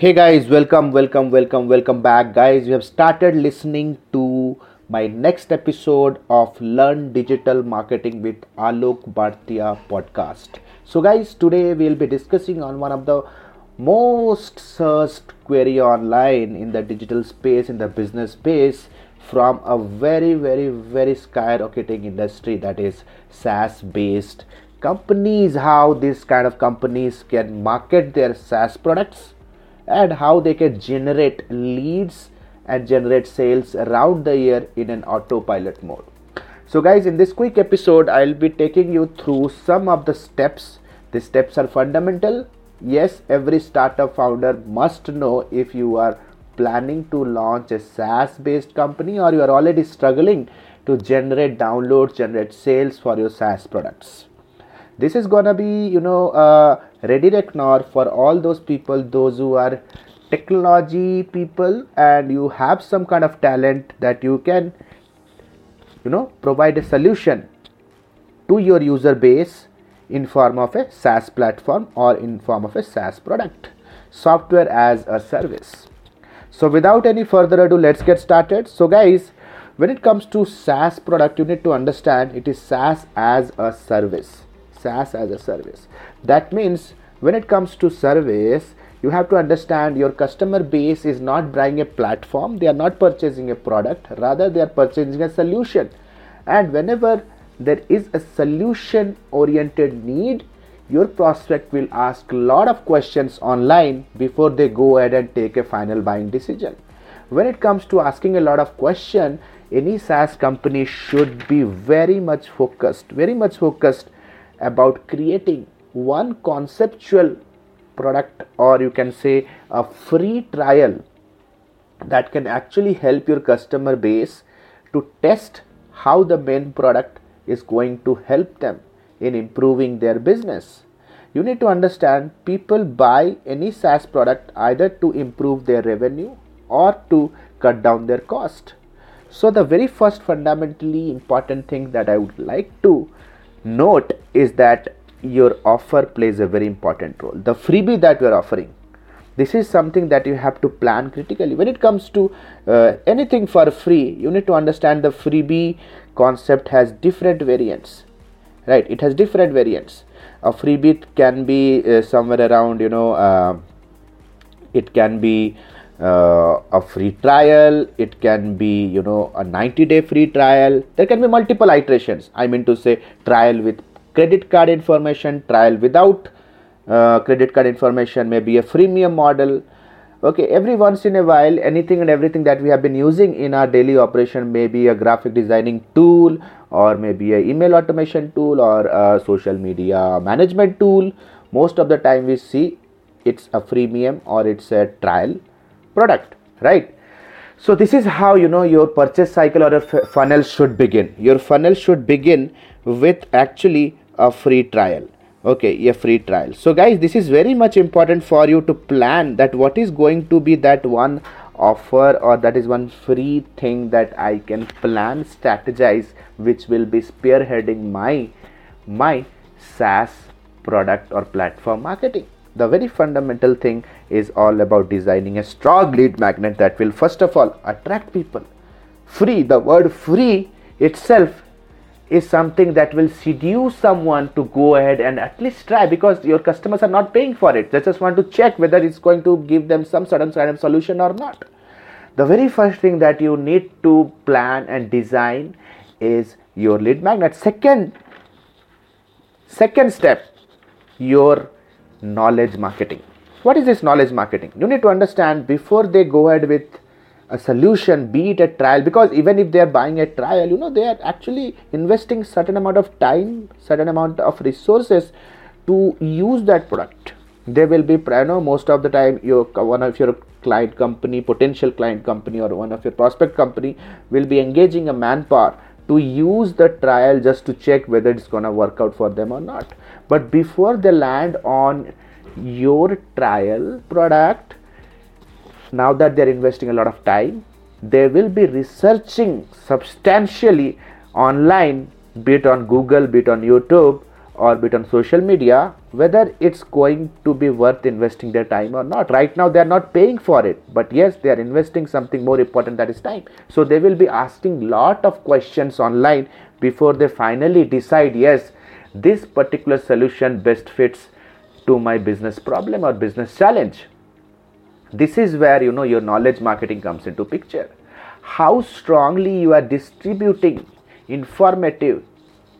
Hey guys, welcome, welcome, welcome, welcome back, guys. You have started listening to my next episode of Learn Digital Marketing with Alok Bhartia podcast. So, guys, today we'll be discussing on one of the most searched query online in the digital space, in the business space, from a very, very, very skyrocketing industry that is SaaS based companies. How these kind of companies can market their SaaS products and how they can generate leads and generate sales around the year in an autopilot mode. So, guys, in this quick episode, I'll be taking you through some of the steps. The steps are fundamental. Yes, every startup founder must know if you are planning to launch a SaaS based company or you are already struggling to generate downloads, generate sales for your SaaS products this is gonna be you know a ready reckoner for all those people those who are technology people and you have some kind of talent that you can you know provide a solution to your user base in form of a SaaS platform or in form of a SaaS product software as a service. So without any further ado let's get started. So guys when it comes to SaaS product you need to understand it is SaaS as a service SaaS as a service. That means when it comes to service, you have to understand your customer base is not buying a platform, they are not purchasing a product, rather, they are purchasing a solution. And whenever there is a solution oriented need, your prospect will ask a lot of questions online before they go ahead and take a final buying decision. When it comes to asking a lot of question, any SaaS company should be very much focused, very much focused about creating one conceptual product or you can say a free trial that can actually help your customer base to test how the main product is going to help them in improving their business. You need to understand people buy any SaaS product either to improve their revenue or to cut down their cost. So, the very first fundamentally important thing that I would like to note is that your offer plays a very important role. The freebie that you are offering, this is something that you have to plan critically. When it comes to uh, anything for free, you need to understand the freebie concept has different variants, right? It has different variants. A freebie can be uh, somewhere around, you know, uh, it can be uh, a free trial. It can be you know a 90 day free trial. There can be multiple iterations. I mean to say trial with credit card information trial without uh, credit card information maybe a freemium model. Okay every once in a while anything and everything that we have been using in our daily operation maybe a graphic designing tool or maybe a email automation tool or a social media management tool most of the time we see it's a freemium or it's a trial product right? So this is how you know your purchase cycle or a f- funnel should begin. Your funnel should begin with actually a free trial okay a free trial. So guys this is very much important for you to plan that what is going to be that one offer or that is one free thing that i can plan strategize which will be spearheading my my saas product or platform marketing the very fundamental thing is all about designing a strong lead magnet that will first of all attract people. Free the word free itself is something that will seduce someone to go ahead and at least try because your customers are not paying for it. They just want to check whether it's going to give them some certain kind of solution or not. The very first thing that you need to plan and design is your lead magnet. Second second step your knowledge marketing. What is this knowledge marketing? You need to understand before they go ahead with a solution, be it a trial, because even if they are buying a trial, you know, they are actually investing certain amount of time, certain amount of resources to use that product. They will be, you know, most of the time, your one of your client company, potential client company, or one of your prospect company will be engaging a manpower to use the trial just to check whether it's going to work out for them or not. But before they land on your trial product now that they're investing a lot of time they will be researching substantially online be it on google be it on youtube orbit on social media whether it's going to be worth investing their time or not. Right now they are not paying for it but yes they are investing something more important that is time. So they will be asking lot of questions online before they finally decide yes this particular solution best fits to my business problem or business challenge. This is where you know your knowledge marketing comes into picture. How strongly you are distributing informative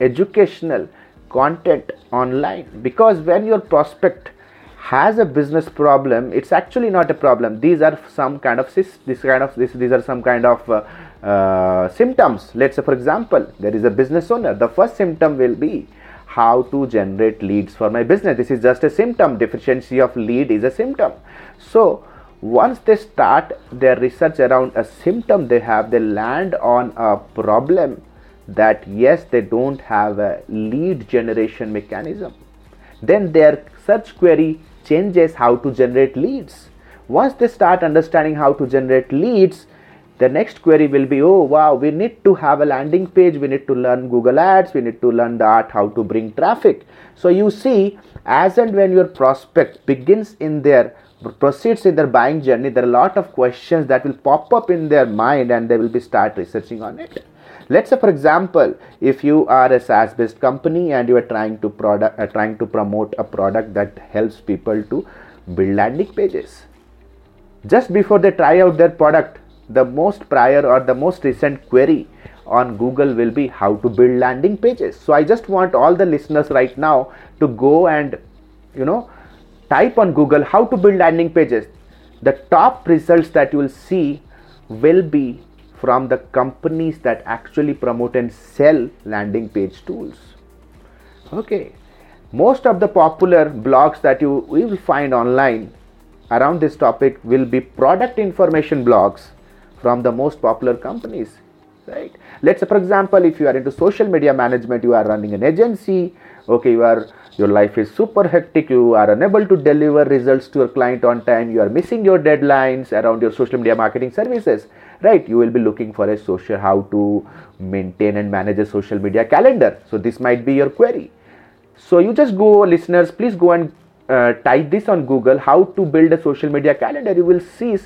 educational content online. Because when your prospect has a business problem it's actually not a problem. These are some kind of this kind of this these are some kind of uh, uh, symptoms. Let's say for example there is a business owner. The first symptom will be how to generate leads for my business. This is just a symptom. Deficiency of lead is a symptom. So once they start their research around a symptom they have they land on a problem that yes they don't have a lead generation mechanism then their search query changes how to generate leads. Once they start understanding how to generate leads the next query will be oh wow we need to have a landing page we need to learn google ads we need to learn the art how to bring traffic. So you see as and when your prospect begins in their proceeds in their buying journey there are a lot of questions that will pop up in their mind and they will be start researching on it let's say for example if you are a saas based company and you are trying to product uh, trying to promote a product that helps people to build landing pages. Just before they try out their product the most prior or the most recent query on google will be how to build landing pages. So i just want all the listeners right now to go and you know type on google how to build landing pages. The top results that you will see will be from the companies that actually promote and sell landing page tools. Okay, most of the popular blogs that you will find online around this topic will be product information blogs from the most popular companies right let's say for example if you are into social media management you are running an agency okay you are your life is super hectic. You are unable to deliver results to your client on time. You are missing your deadlines around your social media marketing services. Right you will be looking for a social how to maintain and manage a social media calendar. So this might be your query. So you just go listeners please go and uh, type this on google how to build a social media calendar. You will see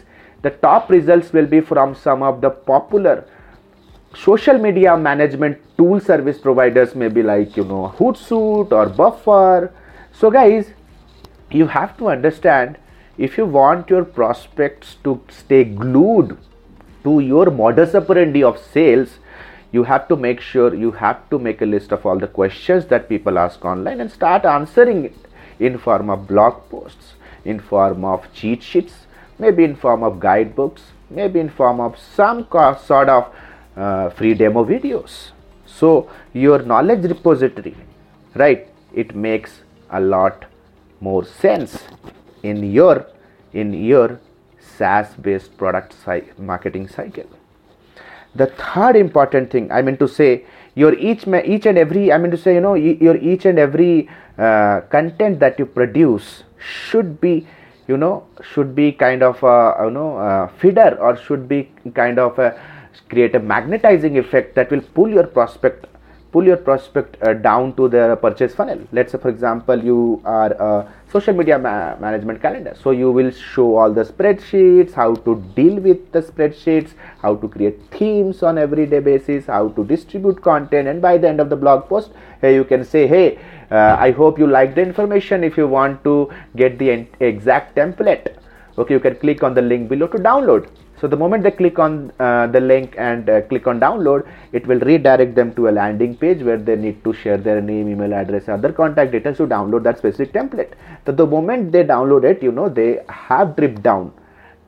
the top results will be from some of the popular social media management tool service providers maybe like you know hootsuite or buffer. So guys you have to understand if you want your prospects to stay glued to your modus operandi of sales you have to make sure you have to make a list of all the questions that people ask online and start answering it in form of blog posts in form of cheat sheets maybe in form of guidebooks maybe in form of some sort of uh, free demo videos so your knowledge repository right it makes a lot more sense in your in your SaaS based product marketing cycle. The third important thing I mean to say, your each each and every I mean to say you know your each and every uh, content that you produce should be you know should be kind of a you know a feeder or should be kind of a create a magnetizing effect that will pull your prospect pull your prospect uh, down to the purchase funnel. Let's say for example you are a social media ma- management calendar. So you will show all the spreadsheets how to deal with the spreadsheets how to create themes on everyday basis how to distribute content and by the end of the blog post hey you can say hey uh, i hope you like the information. If you want to get the exact template okay you can click on the link below to download so the moment they click on uh, the link and uh, click on download, it will redirect them to a landing page where they need to share their name, email address, other contact details to download that specific template. So the moment they download it, you know, they have dripped down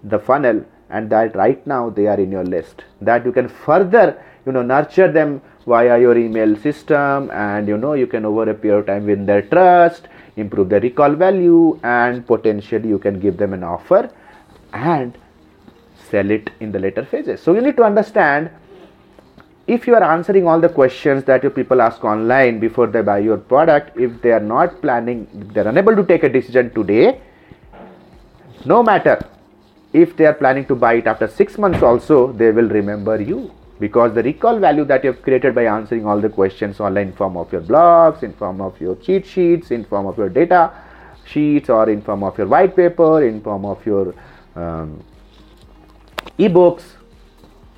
the funnel and that right now they are in your list. That you can further, you know, nurture them via your email system and you know you can over a period of time win their trust, improve their recall value and potentially you can give them an offer and sell it in the later phases. So you need to understand if you are answering all the questions that your people ask online before they buy your product, if they are not planning, they are unable to take a decision today, no matter if they are planning to buy it after six months also, they will remember you because the recall value that you have created by answering all the questions online in form of your blogs in form of your cheat sheets in form of your data sheets or in form of your white paper in form of your um, ebooks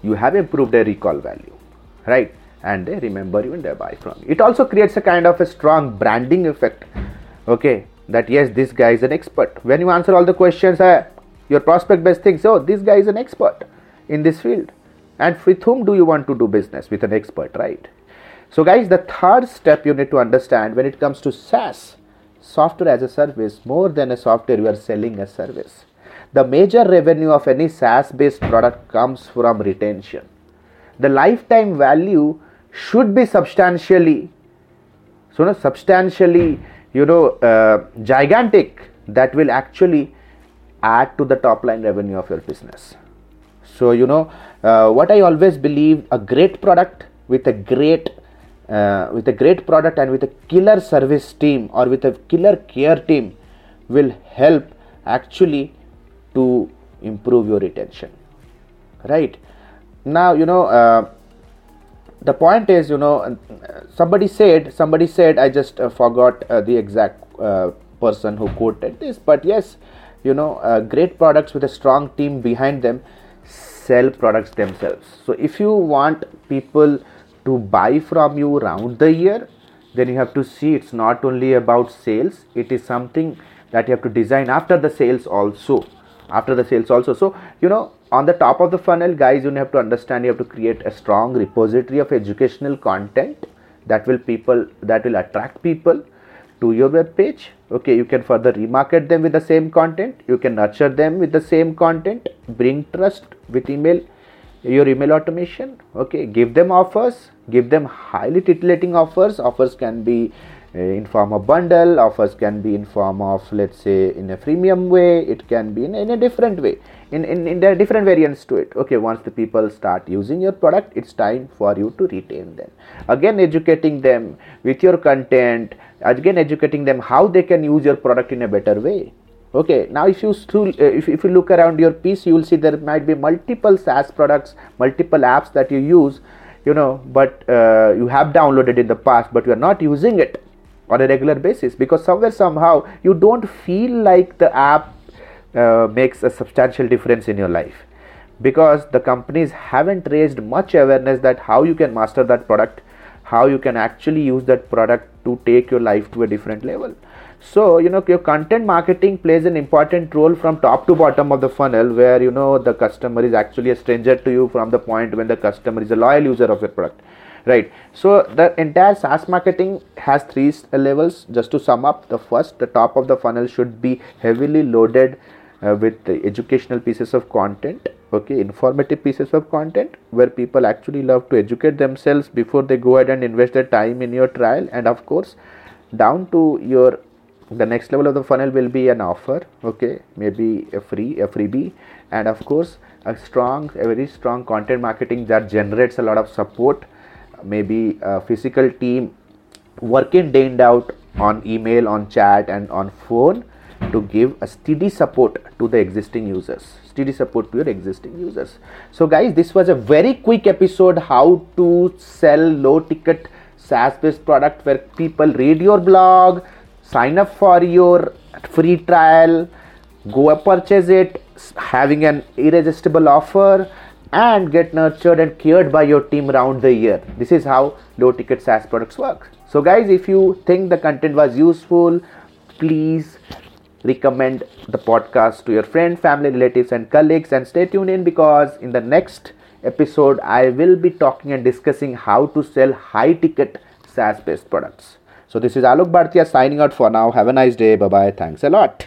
you have improved their recall value right? And they remember you and they buy from you. It also creates a kind of a strong branding effect okay? That yes this guy is an expert. When you answer all the questions uh, your prospect best thinks oh this guy is an expert in this field. And with whom do you want to do business? With an expert right? So guys the third step you need to understand when it comes to saas software as a service more than a software you are selling a service the major revenue of any saas based product comes from retention. The lifetime value should be substantially so no, substantially you know uh, gigantic that will actually add to the top line revenue of your business. So you know uh, what i always believe a great product with a great uh, with a great product and with a killer service team or with a killer care team will help actually to improve your retention. Right? Now you know uh, the point is you know somebody said somebody said i just uh, forgot uh, the exact uh, person who quoted this. But yes you know uh, great products with a strong team behind them sell products themselves. So if you want people to buy from you around the year then you have to see it's not only about sales it is something that you have to design after the sales also after the sales also. So you know on the top of the funnel guys you have to understand you have to create a strong repository of educational content that will people that will attract people to your web page. Okay you can further remarket them with the same content. You can nurture them with the same content. Bring trust with email your email automation. Okay give them offers. Give them highly titillating offers. Offers can be in form of bundle offers can be in form of let's say in a freemium way it can be in, in a different way in, in, in there are different variants to it. Okay once the people start using your product it's time for you to retain them. Again educating them with your content again educating them how they can use your product in a better way. Okay now if you still uh, if, if you look around your piece you will see there might be multiple saas products multiple apps that you use you know but uh, you have downloaded in the past but you are not using it on a regular basis because somewhere somehow you don't feel like the app uh, makes a substantial difference in your life. Because the companies haven't raised much awareness that how you can master that product how you can actually use that product to take your life to a different level. So you know your content marketing plays an important role from top to bottom of the funnel where you know the customer is actually a stranger to you from the point when the customer is a loyal user of your product right. So the entire saas marketing has three levels. Just to sum up the first the top of the funnel should be heavily loaded uh, with the educational pieces of content okay informative pieces of content where people actually love to educate themselves before they go ahead and invest their time in your trial. And of course down to your the next level of the funnel will be an offer okay maybe a free a freebie. And of course a strong a very strong content marketing that generates a lot of support maybe a physical team working day in out on email on chat and on phone to give a steady support to the existing users. Steady support to your existing users. So guys this was a very quick episode how to sell low ticket saas based product where people read your blog sign up for your free trial go and purchase it having an irresistible offer and get nurtured and cured by your team around the year. This is how low ticket SaaS products work. So, guys, if you think the content was useful, please recommend the podcast to your friend, family, relatives, and colleagues. And stay tuned in because in the next episode, I will be talking and discussing how to sell high ticket SaaS based products. So, this is Alok Bhartia signing out for now. Have a nice day. Bye bye. Thanks a lot.